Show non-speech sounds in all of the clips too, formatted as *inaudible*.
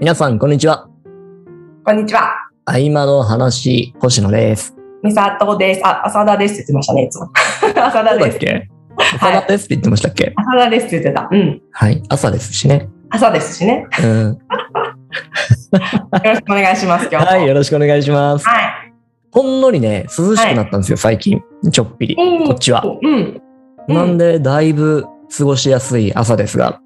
皆さん、こんにちは。こんにちは。合間の話、星野です。みさとです。あ、*laughs* 浅田ですって言ってましたね、いつも。浅田です。そうだっけ？朝田ですって言ってましたっけ、浅田ですって言ってた。うん。はい。朝ですしね。朝ですしね。うん。*laughs* よろしくお願いします、今日も。はい。よろしくお願いします。はい。ほんのりね、涼しくなったんですよ、最近。ちょっぴり。うんこっちは。うん。うんなんで、だいぶ過ごしやすい朝ですが、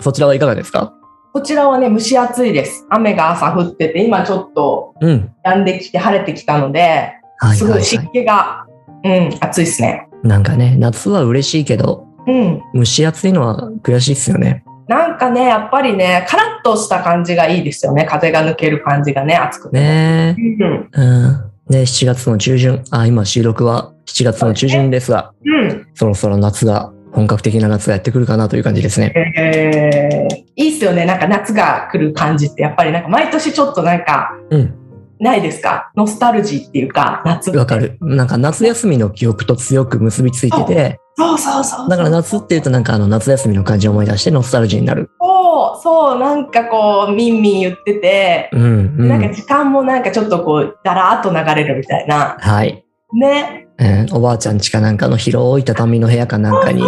そちらはいかがですか？こちらはね、蒸し暑いです。雨が朝降ってて、今ちょっとうん。止んできて晴れてきたので、はいはい、すごい湿は気が、うん、暑いですね。い。なんかね、夏は嬉しいけど、うん。蒸し暑いのは悔しいっすよね。なんかね、やっぱりね、カラッとした感じがいいですよね。風が抜ける感じがね、暑くて。ねうん。え。うん。で、7月の中旬。あ、今収録は7月の中旬ですが、うん。そろそろ夏が、本格的な夏がやってくるかなという感じですね。えー、いいっすよね。なんか夏が来る感じって、やっぱりなんか毎年ちょっとなんか、うん。ないですか？ノスタルジーっていうか、夏わか。る。なんか夏休みの記憶と強く結びついてて、そうそうそう。だから夏って言うとなんかあの夏休みの感じを思い出してノスタルジーになる。そう、そう、なんかこう、ミンミン言ってて、うん、うん。なんか時間もなんかちょっとこう、だらーっと流れるみたいな。はい。ね。うんおばあちゃん家かなんかの広い畳の部屋かなんかに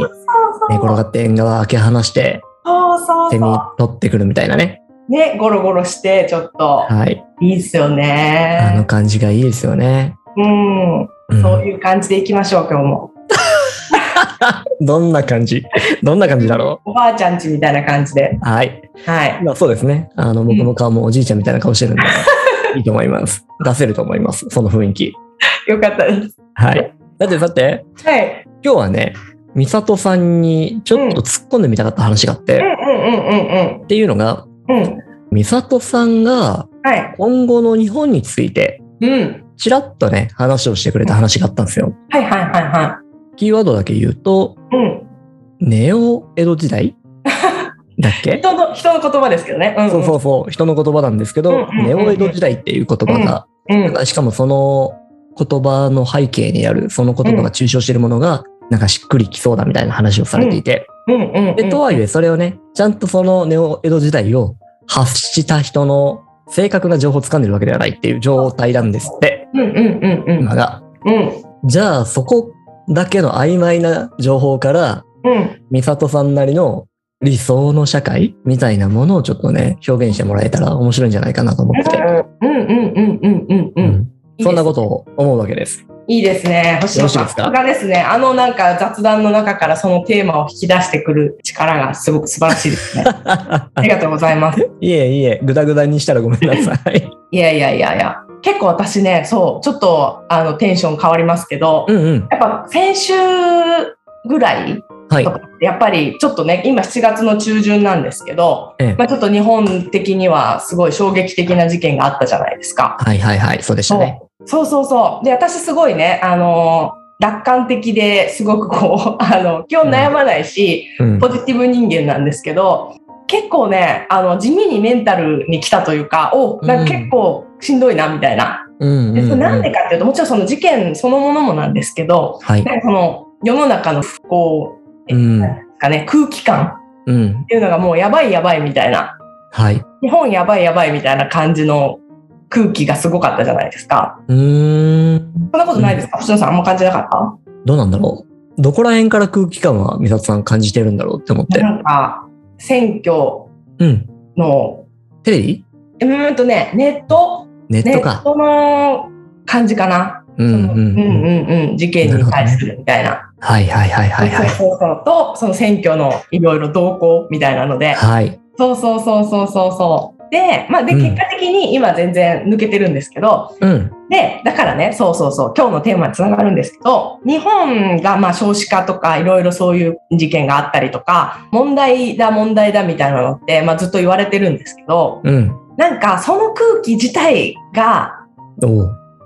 寝転がって縁側開け放してそうそうセミそ取ってくるみたいなね。う。ね、ゴロゴロして、ちょっと、はい。いいっすよあのね。感じがいいですよね。うん。うんそういう感じでいきましょう、今日も。*laughs* どんな感じ？どんな感じだろおばあちゃんちみたいな感じで。うはい。はい。まあそうですね。あの、僕の顔もおじいちゃんみたいな顔してるんで、*laughs* いいと思います。出せると思います。その雰囲気。よかったです。はい。だってさて、はい。今日はね、美里さんにちょっと突っ込んでみたかった話があって、うんうんうんっていうのが、うんうん。うん。美里さんがはい。今後の日本について、うん。ちらっとね、話をしてくれた話があったんですよ。はいはいはいはキーワードだけ言うと、い。うん。ネオ江戸時代？*laughs* だっけ？人の、人の言葉ですけどね。うん、そうそうそう、人の言葉なんですけど、うんうんうんうんネオ江戸時代っていう言葉が、うん。なんかしかもその言葉の背景にある、その言葉が抽象しているものが、なんかしっくりきそうだみたいな話をされていて。でとはいえそれをね、ちゃんとそのネオ江戸時代を発した人の正確な情報を掴んでるわけではないっていう状態なんですって、うんうんうんうん。今が。うん。じゃあそこだけの曖昧な情報から、うん。美里さんなりの理想の社会みたいなものをちょっとね、表現してもらえたら面白いんじゃないかなと思ってて。うんうんうんうんうんう。うんんいいですそんなことを思うわけです。いいですね。星野さん。さすがですね。あのなんか雑談の中からそのテーマを引き出してくる力がすごく素晴らしいですね。*laughs* ありがとうございます。いえいえ、ぐだぐだにしたらごめんなさい。いやいやいやいや。結構私ね、そう、ちょっとあのテンション変わりますけど、うんうん。やっぱ先週ぐらいはいやっぱりちょっとね、今7月の中旬なんですけど、ええまあ、ちょっと日本的にはすごい衝撃的な事件があったじゃないですか。はいはいはい。そうでしたね。そうそうそう。で、私すごいね、あの楽観的ですごくこう、*laughs* あの、基本悩まないし、うんポジティブ人間なんですけど、結構ね、あの、地味にメンタルに来たというか、お、なんか結構しんどいな、みたいな。うんなんでかっていうと、もちろんその事件そのものもなんですけど、はい。その世の中のこう、うんかね、空気感うん。っていうのがもうやばいやばいみたいな、はい。日本やばいやばいみたいな感じの空気がすごかったじゃないですか。うーん。そんなことないですか、星野さんあんま感じなかった？どうなんだろう？どこら辺から空気感は美里さん感じてるんだろうって思って。なんか、選挙うん。の、テレビ？うーんとね、ネット？ネッネットか。トの感じかな。うんうんうんうん。うんうん。事件に対するみたいな。はいはいはいはいはい。そうそうそうと、その選挙のいろいろ動向みたいなので。はい。そうそうそうそうそうそう。で、まあ、で、うん結果的に今全然抜けてるんですけど、うん。で、だからね、そうそうそう、今日のテーマにつながるんですけど、日本がまあ少子化とかいろいろそういう事件があったりとか、問題だ問題だみたいなのって、まあずっと言われてるんですけど、うん。なんかその空気自体が。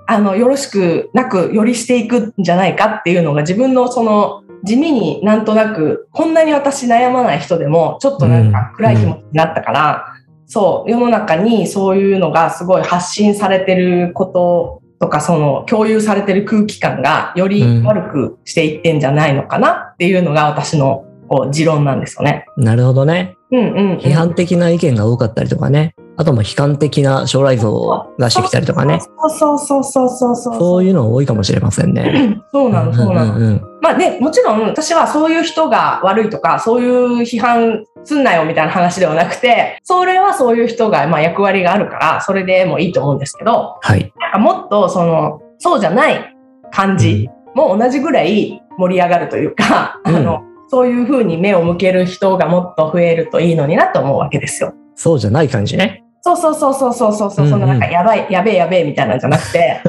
あの、よろしくなくよりしていくんじゃないかっていうのが自分のその地味になんとなく、こんなに私悩まない人でも、ちょっとなんか暗い気持ちになったから、そう、世の中にそういうのがすごい発信されてることとか、その共有されてる空気感がより悪くしていってん。じゃないのかなっていうのが私のこう持論なんですよね。なるほどね。うんうん、うん。批判的な意見が多かったりとかね。あとも悲観的な将来像を出してきたりとかね。そうそうそうそうそうそう。そういうの多いかもしれませんね。*clears throat* そうなの、そうなの。んんうんまあね、もちろん私はそういう人が悪いとか、そういう批判すんなよみたいな話ではなくて、それはそういう人が、まあ役割があるから、それでもいいと思うんですけど、はい。なんかもっとその、そうじゃない感じも同じぐらい盛り上がるというか、うんあの、そういうふうに目を向ける人がもっと増えるといいのになと思うわけですよ。そうじゃない感じね。そうそうそうそうそうそうそう、うんうんそのなんかやばい、やべえやべえみたいなんじゃなくて、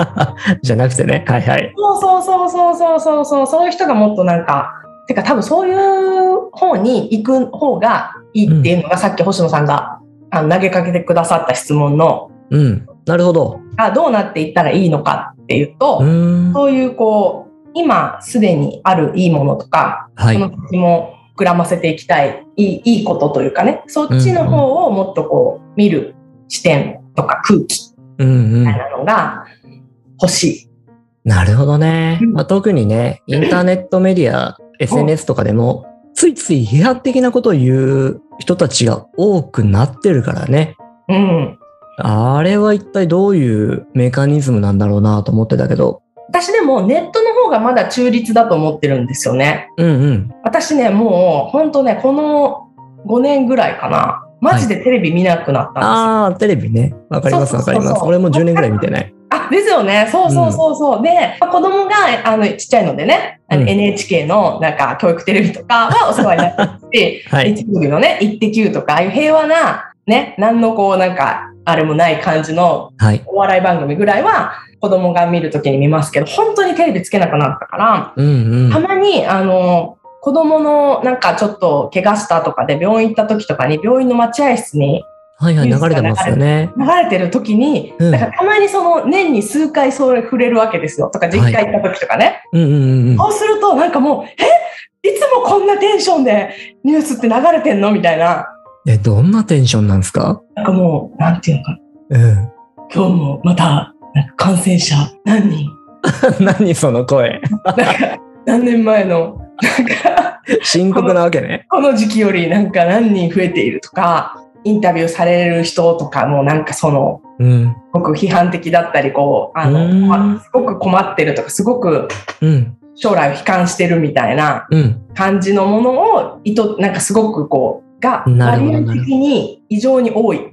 *laughs* じゃなくてね。はいはい。そうそうそうそうそうそうそう、そういう人がもっとなんか、てか多分そういう方に行く方がいいっていうのが、さっき星野さんがあの投げかけてくださった質問の、うん。なるほど。あどうなっていったらいいのかっていうと、う。そういうこう、今すでにあるいいものとか、はいその。先も膨らませていきたい、いいいいことというかね、そっちの方をもっとこう見る視点とか空気みたい。なのが欲しい。なるほどね。うんまあ、特にね、インターネットメディア、SNS とかでも、ついつい批判的なことを言う人たちが多くなってるからね。うん。あれは一体どういうメカニズムなんだろうなと思ってたけど。私でもネットの方がまだ中立だと思ってるんですよね。うんうん。私ね、もう本当ね、この5年ぐらいかな。マジでテレビ見なくなったんですよ。ああ、テレビね。わかりますわかります。俺も10年ぐらい見てない。あ、ですよね。そうそうそうそう。で、まあ子供が、あの、ちっちゃいのでね、うん NHK のなんか教育テレビとかは *laughs* お世話になってるし、はい。日曜日のね、イッテ Q とか、ああいう平和な、ね、何のこう、なんか、あれもない感じのはい。お笑い番組ぐらいは、子供が見るときに見ますけど、本当にテレビつけなくなったから、うんうん。たまに、あの、子供のなんかちょっと怪我したとかで病院行った時とかに病院の待合室にはいはい、流れてますよね。流れてる時に、うんだからたまにその年に数回それ触れるわけですよ。とか実家行った時とかね。うんうんうんうん。そうするとなんかもう、え？いつもこんなテンションでニュースって流れてんの？みたいな。え、どんなテンションなんですか？なんかもう、なんていうのかうん。な。今日もまた、感染者何人？*laughs* 何その声？なんか何年前の、なんか、深刻なわけね。この時期よりなんか何人増えているとか、インタビューされる人とかもなんかその、うん。すごく批判的だったり、こう、あの、すごく困ってるとか、すごくうん。将来を悲観してるみたいなうん。感じのものを、意図、なんかすごくこう、が、割合的に異常に多い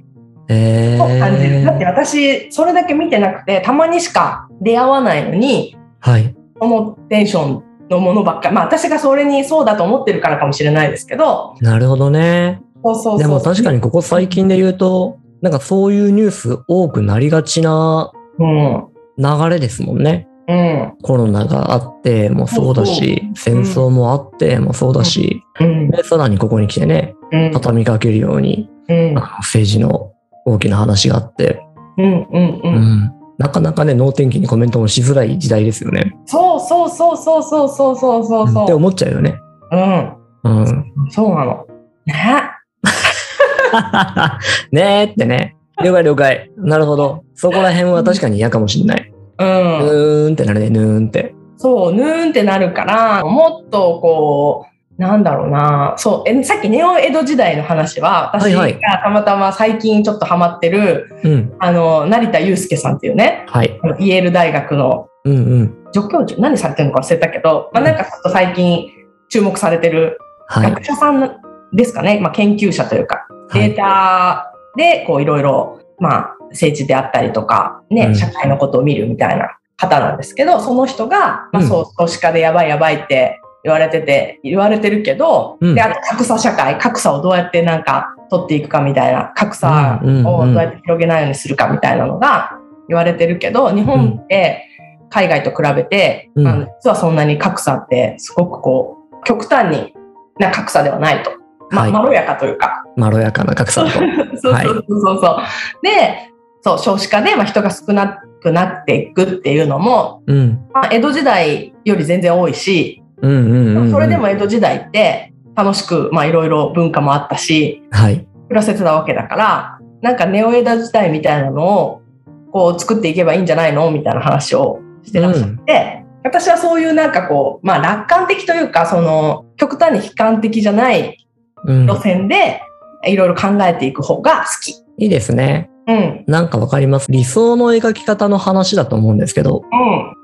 えと感じる。だってー。私、それだけ見てなくて、たまにしか出会わないのに、はい。そのテンションのものばっかり、まあ私がそれにそうだと思ってるからかもしれないですけど、なるほどね。そうそうそう。でも確かにここ最近で言うと、なんかそういうニュース多くなりがちなうん。流れですもんね。うん。コロナがあってもそうだし、戦争もあってもそうだし、うん。でさらにここに来てね、うん。畳みかけるように、うん。あの政治の大きな話があって、うん。うん。う。うんんなかなかね、能天気にコメントもしづらい時代ですよね。そうそうそうそうそうそうそうそううんって。思っちゃうよね。うん。うん。そうなの。ね。*laughs* ねーってね。了解了解。なるほど。そこら辺は確かに嫌かもしんない。う。うんーんってなるね、ぬーんって。そう、ぬーんってなるから、もっとこう、なんだろうな。そう、えさっきネオ江戸時代の話は、私はいはいがたまたま最近ちょっとハマってる、うん。あの、成田悠介さんっていうね、はい。イェール大学の。助教授、何されてるのか忘れたけど、まあ、なんかちょっと最近注目されてるはい。学者さんですかね、まあ、研究者というか、はいデータでこういろいろ、まあ、政治であったりとか、ね、うん社会のことを見るみたいな方なんですけど、その人が、まあ、うんそう、少子化でやばいやばいって言われてて、言われてるけど、うんで、あと格差社会、格差をどうやってなんか取っていくかみたいな、格差をどうやって広げないようにするかみたいなのが言われてるけど、日本って海外と比べて、うんあの実はそんなに格差ってすごくこう、極端にな格差ではないと。まはいまろやかというか。まろやかな格差と。*laughs* そうそうそうそうそう。で、そう、少子化で、まあ、人が少なくなっていくっていうのも、うん。まあ、江戸時代より全然多いし。それでも江戸時代って楽しく、まあ、いろいろ文化もあったし、はい。暮らせてたわけだから、なんかネオ江戸時代みたいなのを、こう作っていけばいいんじゃないのみたいな話をしてらっしゃって、私はそういうなんかこう、まあ楽観的というか、その極端に悲観的じゃないうん。路線でいろいろ考えていく方が好き。いいですね。うん。なんかわかります。理想の描き方の話だと思うんですけど、うん。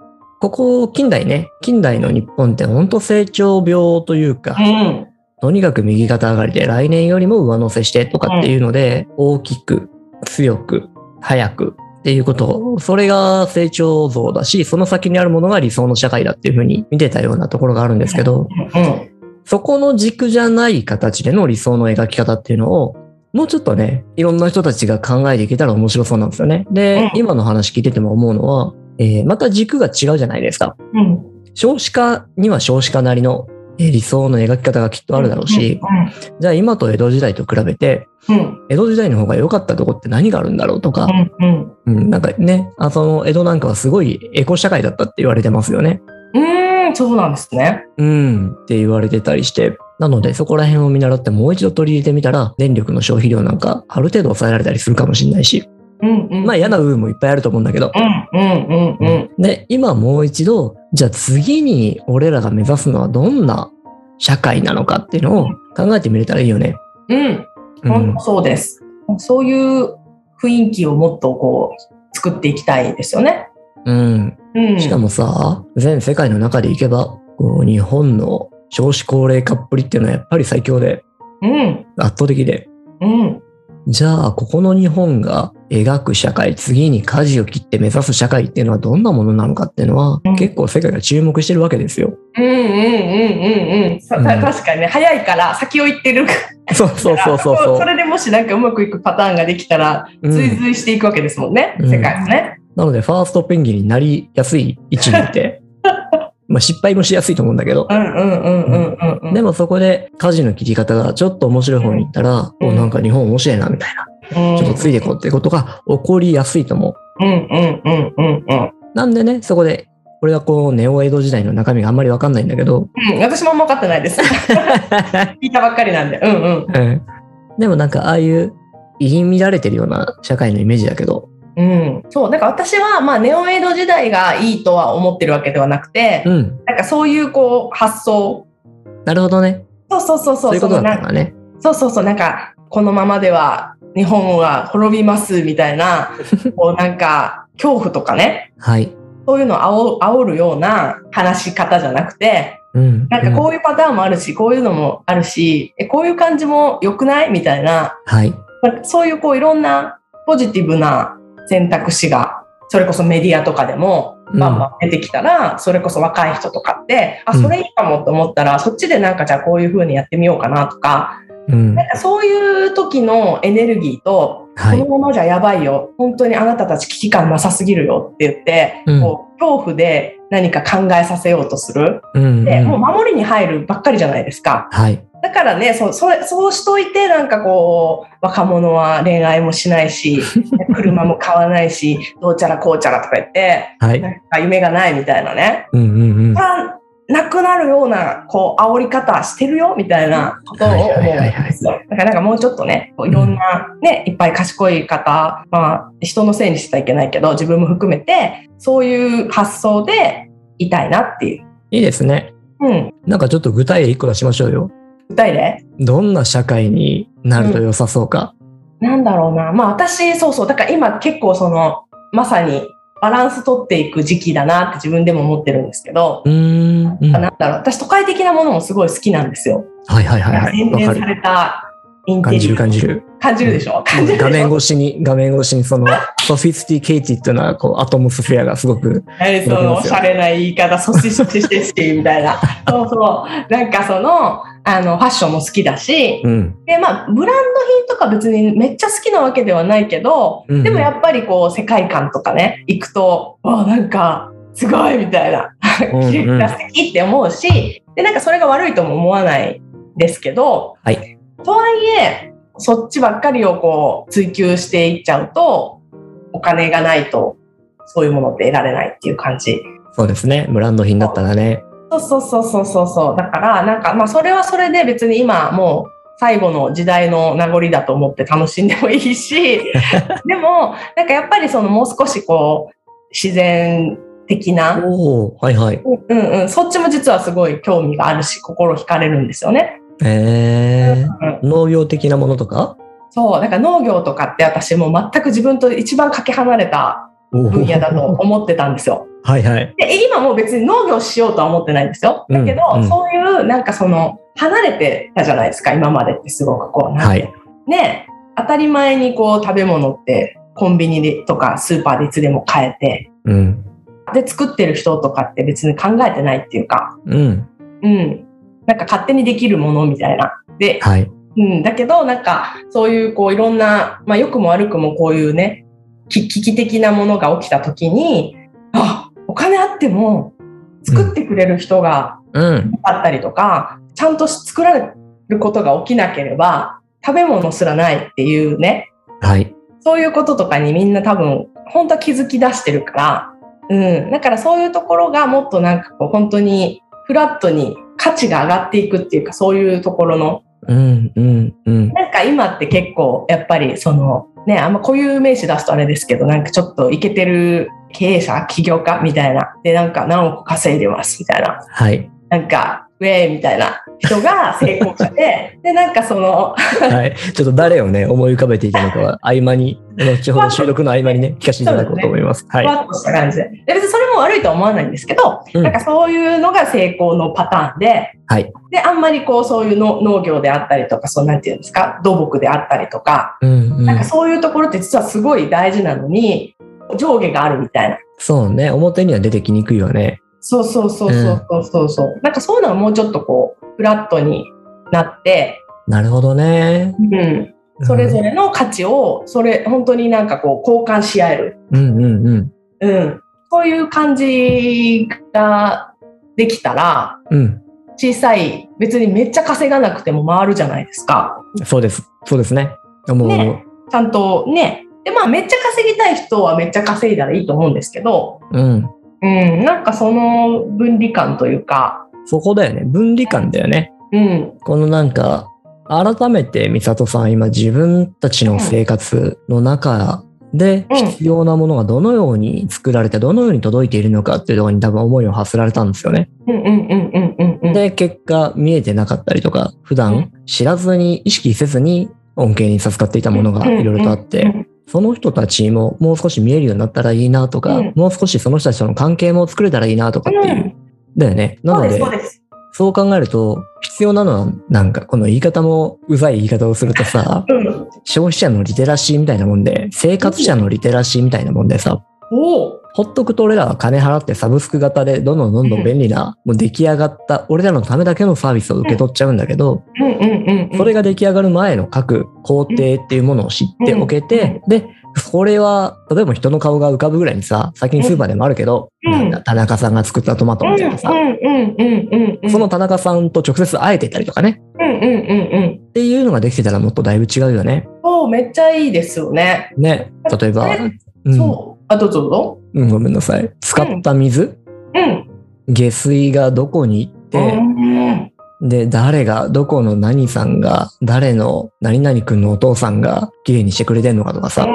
ここ近代ね、近代の日本って本当成長病というか、うん。とにかく右肩上がりで来年よりも上乗せしてとかっていうので、大きく、強く、早くっていうこと、それが成長像だし、その先にあるものが理想の社会だっていうふうに見てたようなところがあるんですけど、うん。そこの軸じゃない形での理想の描き方っていうのを、もうちょっとね、いろんな人たちが考えていけたら面白そうなんですよね。で、うん今の話聞いてても思うのは、えーまた軸が違うじゃないですか。うん。少子化には少子化なりの、えー理想の描き方がきっとあるだろうし、じゃあ今と江戸時代と比べて。江戸時代の方が良かったとこって何があるんだろうとかう、ん。なんかね、あその江戸なんかはすごいエコ社会だったって言われてますよね。うーん、そうなんですね。うん、って言われてたりして。なので、そこら辺を見習ってもう一度取り入れてみたら、電力の消費量なんかある程度抑えられたりするかもしれないし、うん。うん。まあ嫌な部分もいっぱいあると思うんだけど。うん。うん。うん。うん。で、今もう一度、じゃあ次に俺らが目指すのはどんな社会なのかっていうのを考えてみれたらいいよね。うん。うん本当。そうです。そういう雰囲気をもっとこう、作っていきたいですよね。うん。うん。しかもさ、全世界の中でいけば、こう日本の少子高齢化っぷりっていうのはやっぱり最強でうん。圧倒的で、うん。じゃあここの日本が描く社会、次に舵を切って目指す社会っていうのはどんなものなのかっていうのは、うん結構世界が注目してるわけですよ。うんうんうんうんうん。確かにね、早いから先を行ってるから。そうそうそうそうそう *laughs* それでもしなんかうまくいくパターンができたら、うん追随していくわけですもんね、うん世界もね。なので、ファーストペンギンになりやすい位置にいて、まあ失敗もしやすいと思うんだけど。でもそこで舵の切り方がちょっと面白い方に行ったら、うんおなんか日本面白いなみたいな、うん、ちょっとついていこうってことが起こりやすいと思う。なんでね、そこで、これはこう、ネオ江戸時代の中身があんまりわかんないんだけど、うん、私も分かってないです。*laughs* 聞いたばっかりなんで。うんうん。うんでもなんかああいう入り乱れてるような社会のイメージだけど、うん、そう、なんか私は、まあ、ネオエド時代がいいとは思ってるわけではなくて、うん。なんかそういうこう、発想。なるほどね。そうそうそうそう。そうそうそうそう、なんか、このままでは日本は滅びますみたいな、*laughs* こうなんか、恐怖とかね、はい。そういうのを煽煽るような話し方じゃなくて、うん。なんかこういうパターンもあるし、こういうのもあるし、えこういう感じも良くない？みたいな、はい。まあそういうこういろんなポジティブな選択肢が、それこそメディアとかでもバンバン出てきたら、それこそ若い人とかって、あ、うんそれいいかもと思ったら、そっちでなんかじゃあこういう風にやってみようかなとか、うん。なんかそういう時のエネルギーと、はいこのままじゃやばいよ、本当にあなたたち危機感なさすぎるよって言って、うんこう恐怖で何か考えさせようとする。うん。で、もううん守りに入るばっかりじゃないですか。はい。だからね、そう、それ、そうしといて、なんかこう、若者は恋愛もしないし、*laughs* 車も買わないし、どうちゃらこうちゃらとか言って、はい。なんか夢がないみたいなね。うんうんうん。あなくなるような、こう、煽り方してるよ、みたいなことを思うんですよ。だからなんかもうちょっとね、こういろんな、ね、いっぱい賢い方、まあ、人のせいにしてはいけないけど、自分も含めて、そういう発想でいたいなっていう。いいですね。うん。なんかちょっと具体例一個出しましょうよ。具体例どんな社会になると良さそうか。なんだろうな。まあ私、そうそう。だから今結構その、まさにバランス取っていく時期だなって自分でも思ってるんですけど、うーん。うんなんだろう。私都会的なものもすごい好きなんですよ。はいはいはいはい。洗練さ。れた感じる感じる。感じるでしょ？感じるでしょ？画面越しに、画面越しにその、sophisticated な、こう、 atmosphere がすごく、何そのおしゃれな言い方、そししてしてしてみたいな。そうそう。なんかその、あの、ファッションも好きだし、うん。で、まあ、ブランド品とか別にめっちゃ好きなわけではないけど、うんうんでもやっぱりこう、世界観とかね、行くと、わあ、なんか、すごいみたいな、キレが素敵って思うし、で、なんかそれが悪いとも思わないですけど、はいとはいえ、そっちばっかりをこう、追求していっちゃうと、お金がないと、そういうものって得られないっていう感じ。そうですね。ブランド品だったらね。そうそうそうそうそうそう。だから、なんか、まあ、それはそれで別に今、もう、最後の時代の名残だと思って楽しんでもいいし、*laughs* でも、なんかやっぱりそのもう少しこう、自然的な、はいはい。うんうん、そっちも実はすごい興味があるし、心惹かれるんですよね。えうんー、農業的なものとか？そう、だから農業とかって私もう全く自分と一番かけ離れた分野だと思ってたんですよ。はいはい。で、今もう別に農業しようとは思ってないんですよ。だけど、うんうんそういうなんかその、離れてたじゃないですか、今までってすごくこう、はい。ね、当たり前にこう食べ物ってコンビニでとかスーパーでいつでも買えて、うん。で、作ってる人とかって別に考えてないっていうか、うん。うん。なんか勝手にできるものみたいな。で、はい。うん。だけど、なんか、そういうこういろんな、まあ良くも悪くもこういうね、き危機的なものが起きた時に、あ、お金あっても作ってくれる人がうん。あったりとか、ちゃんと作られることが起きなければ、食べ物すらないっていうね、はい。そういうこととかにみんな多分、本当は気づき出してるから、うん。だからそういうところがもっとなんかこう本当にフラットに価値が上がっていくっていうか、そういうところの、うん。うん。うん。なんか今って結構やっぱりその、ね、あんま固有名詞出すとあれですけど、なんかちょっとイケてる経営者、起業家みたいな、で、なんか何億稼いでますみたいな、はい。なんか、ウェみたいな人が成功者で、*laughs* で、なんかその、はい。ちょっと誰をね、思い浮かべていたのかは、合間に、後ほど収録の合間にね、聞かせていただこうと思います。はい。ふわっとした感じで。で別にそれも悪いとは思わないんですけど、うんなんかそういうのが成功のパターンで、はい。で、あんまりこうそういうの農業であったりとか、そうなんていうんですか、土木であったりとか、うん。うんなんか。そういうところって実はすごい大事なのに、上下があるみたいな。そうね。表には出てきにくいよね。そうそうそうそうそうそうそう。なんかそういうのがもうちょっとこう、フラットになって、なるほどね。うん。それぞれの価値を、それ、本当になんかこう、交換し合える。うんうんうん。うん。そういう感じができたら、うん。小さい、別にめっちゃ稼がなくても回るじゃないですか。そうです。そうですね。もう、ねちゃんとね。で、まあめっちゃ稼ぎたい人はめっちゃ稼いだらいいと思うんですけど、うん。うん、なんかその分離感というか、そこだよね。分離感だよね。うん、このなんか、改めて美里さん、今自分たちの生活の中でうん必要なものがどのように作られて、どのように届いているのかっていうところに多分思いを発せられたんですよね。で、結果見えてなかったりとか、普段知らずに意識せずに恩恵に授かっていたものがいろいろとあって、その人たちももう少し見えるようになったらいいなとか、うんもう少しその人たちとの関係も作れたらいいなとかっていう。うんだよね。なのでそう、考えると、必要なのは、なんか、この言い方もうざい言い方をするとさ、うん。消費者のリテラシーみたいなもんで、生活者のリテラシーみたいなもんでさ、おお。ほっとくと俺らは金払ってサブスク型でどんどんどんどん便利な、もう出来上がった、俺らのためだけのサービスを受け取っちゃうんだけど。それが出来上がる前の各工程っていうものを知っておけて、で、それは、例えば人の顔が浮かぶぐらいにさ、最近スーパーでもあるけど、うんなんだ、田中さんが作ったトマトみたいなさう、んうんうんうんうん。その田中さんと直接会えてたりとかね、うんうんうんうん。っていうのができてたらもっとだいぶ違うよね。そう、めっちゃいいですよね。ね。例えば、えうん、そう。あ、どうぞどうぞ。うん、ごめんなさい。使った水、うん。下水がどこに行って、うんで、誰が、どこの何さんが、誰の何々くんのお父さんが綺麗にしてくれてんのかとかさ、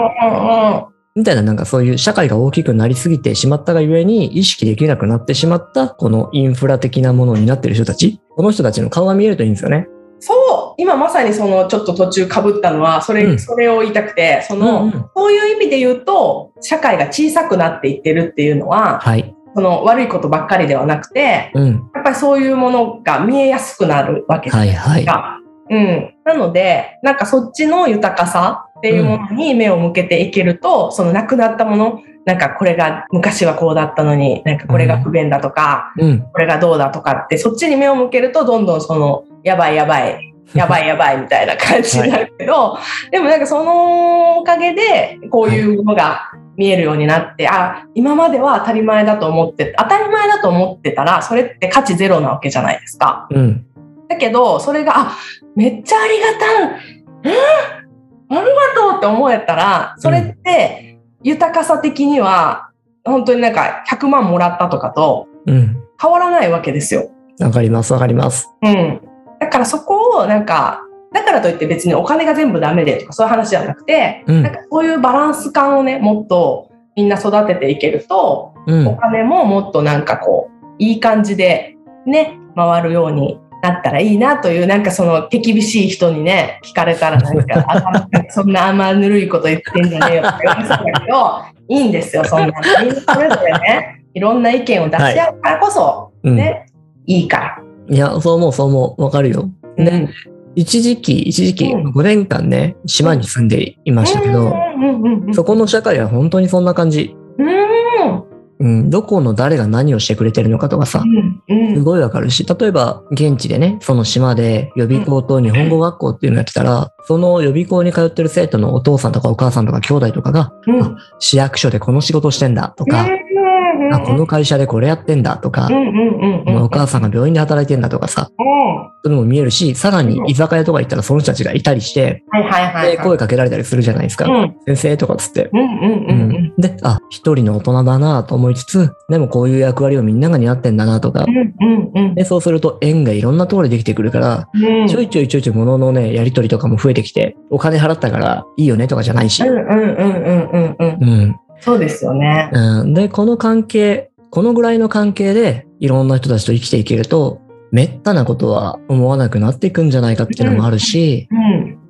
みたいななんかそういう社会が大きくなりすぎてしまったがゆえに意識できなくなってしまったこのインフラ的なものになってる人たち、この人たちの顔が見えるといいんですよね。そう今まさにそのちょっと途中かぶったのはそれ,、うんそれを言いたくてその、うんうんそういう意味で言うと社会が小さくなっていってるっていうのははい。その悪いことばっかりではなくてうん。やっぱりそういうものが見えやすくなるわけですはいはい。うん、なのでなんかそっちの豊かさっていうものに目を向けていけると、そのなくなったものなんかこれが昔はこうだったのになんかこれが不便だとか、うん。これがどうだとかってそっちに目を向けるとどんどんそのやばいやばいやばいやばいみたいな感じになるけど、でもなんかそのおかげでこういうものが見えるようになって、あ今までは当たり前だと思って当たり前だと思ってたらそれって価値ゼロなわけじゃないですか。うん。だけどそれがあめっちゃありがたい、うん、ありがとうって思えたらそれって豊かさ的には本当になんか100万もらったとかとうん。変わらないわけですよ。わかります、わかります。うん。だからそこをなんか、だからといって別にお金が全部ダメでとかそういう話じゃなくて、うんなんかそういうバランス感をね、もっとみんな育てていけると、うんお金ももっとなんかこう、いい感じでね、回るようになったらいいなという、なんかその手厳しい人にね、聞かれたらなんか、*laughs* あそんな甘ぬるいこと言ってんじゃねえよって言われそうだけど、いいんですよ、そんなの。みんなそれぞれね、いろんな意見を出し合うからこそ、うん。ね、いいから。いや、そう思う、そう思う。わかるよ。ね。一時期、一時期、うん。5年間ね、島に住んでいましたけど、うんうんうんうんそこの社会は本当にそんな感じ。うん。うん、どこの誰が何をしてくれてるのかとかさ、うんうん。すごいわかるし、例えば現地でね、その島で予備校と日本語学校っていうのやってたら、その予備校に通ってる生徒のお父さんとかお母さんとか兄弟とかが、うん。市役所でこの仕事してんだとか、あこの会社でこれやってんだとかお母さんが病院で働いてんだとかさ、そういうのも見えるし、さらに居酒屋とか行ったらその人たちがいたりして、で、声かけられたりするじゃないですか。うん。先生とかつって。で、あ、一人の大人だなと思いつつ、でもこういう役割をみんなが担ってんだなとか、で、そうすると縁がいろんなところでできてくるから、うん。ちょいちょいちょいちょい物のね、やりとりとかも増えてきて、お金払ったからいいよねとかじゃないし。うんうんうんうんうんうんうん。そうですよね。うん、で、この関係、このぐらいの関係でいろんな人たちと生きていけると、めったなことは思わなくなっていくんじゃないかっていうのもあるし、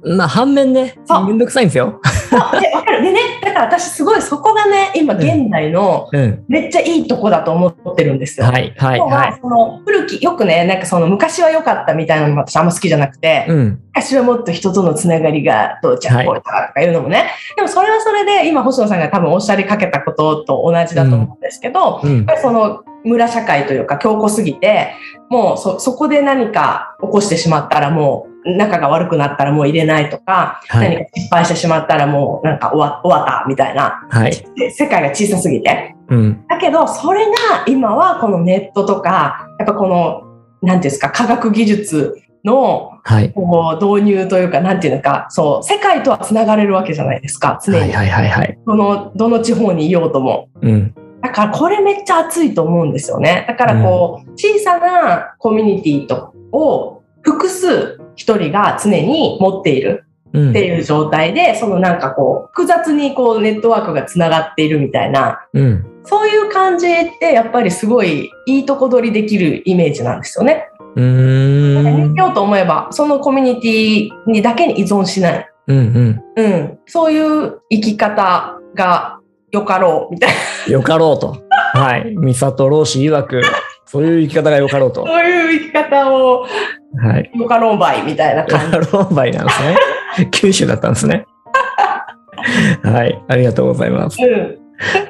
うん。まあ反面ね、めんどくさいんですよ。わかる。でね、だから私すごいそこがね、今現代のうん。めっちゃいいとこだと思ってるんですよ。はい、はい、その古き、よくね、なんかその昔は良かったみたいなのも私あんま好きじゃなくて、うん。昔はもっと人とのつながりがどうちゃはいこうとかいうのもね、でもそれはそれで今星野さんが多分おっしゃりかけたことと同じだと思うんですけど、うんやっぱりその村社会というか強固すぎて、もうそ、そこで何か起こしてしまったらもう仲が悪くなったらもう入れないとか、はい何か失敗してしまったらもうなんか終わ終わったみたいな、はい。で世界が小さすぎて。うん。だけど、それが今はこのネットとか、やっぱこの、なんていうんですか、科学技術のはい。こう導入というか、なんていうのか、そう、世界とはつながれるわけじゃないですか、常に。はい、はい、はい、はい。どの、どの地方にいようとも。うん。だからこれめっちゃ熱いと思うんですよね。だからこう、小さなコミュニティとを複数一人が常に持っているうんっていう状態で、そのなんかこう、複雑にこうネットワークがつながっているみたいな、うん。そういう感じってやっぱりすごいいいとこ取りできるイメージなんですよね。うーん。似ようと思えば、そのコミュニティにだけに依存しない。うん、うん。うん。そういう生き方がよかろうみたいな。よかろうと。はい。ミサト老子曰く、そういう生き方がよかろうと。*laughs* そういう生き方をはい。よかろうばいみたいなよ感じ。かろうばいなんですね。九州だったんですね。*laughs* はい。ありがとうございます。うん。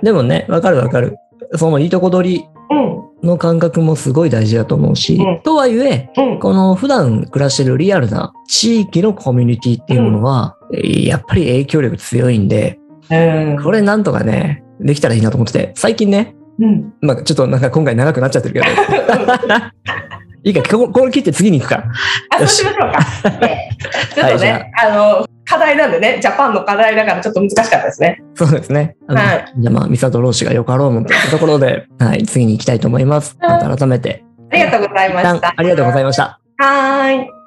でもね、わかるわかる。そのいいとこ取りうん。の感覚もすごい大事だと思うし、うんとはいえ、うん。この普段暮らしてるリアルな地域のコミュニティっていうものは、えーやっぱり影響力強いんで、うん。これなんとかね、できたらいいなと思ってて、最近ね、うん。まあちょっとなんか今回長くなっちゃってるけど、*laughs* いいか、こここれ切って次に行くか。あ、そうしましょうか。ね *laughs* ちょっとはいあの、課題なんでね、ジャパンの課題だからちょっと難しかったですね。そうですね。はいじゃあまあ、ミサト老子がよかろうもんといったところで、はい、次に行きたいと思います。また改めて、ありがとうございました。ありがとうございました。はーい。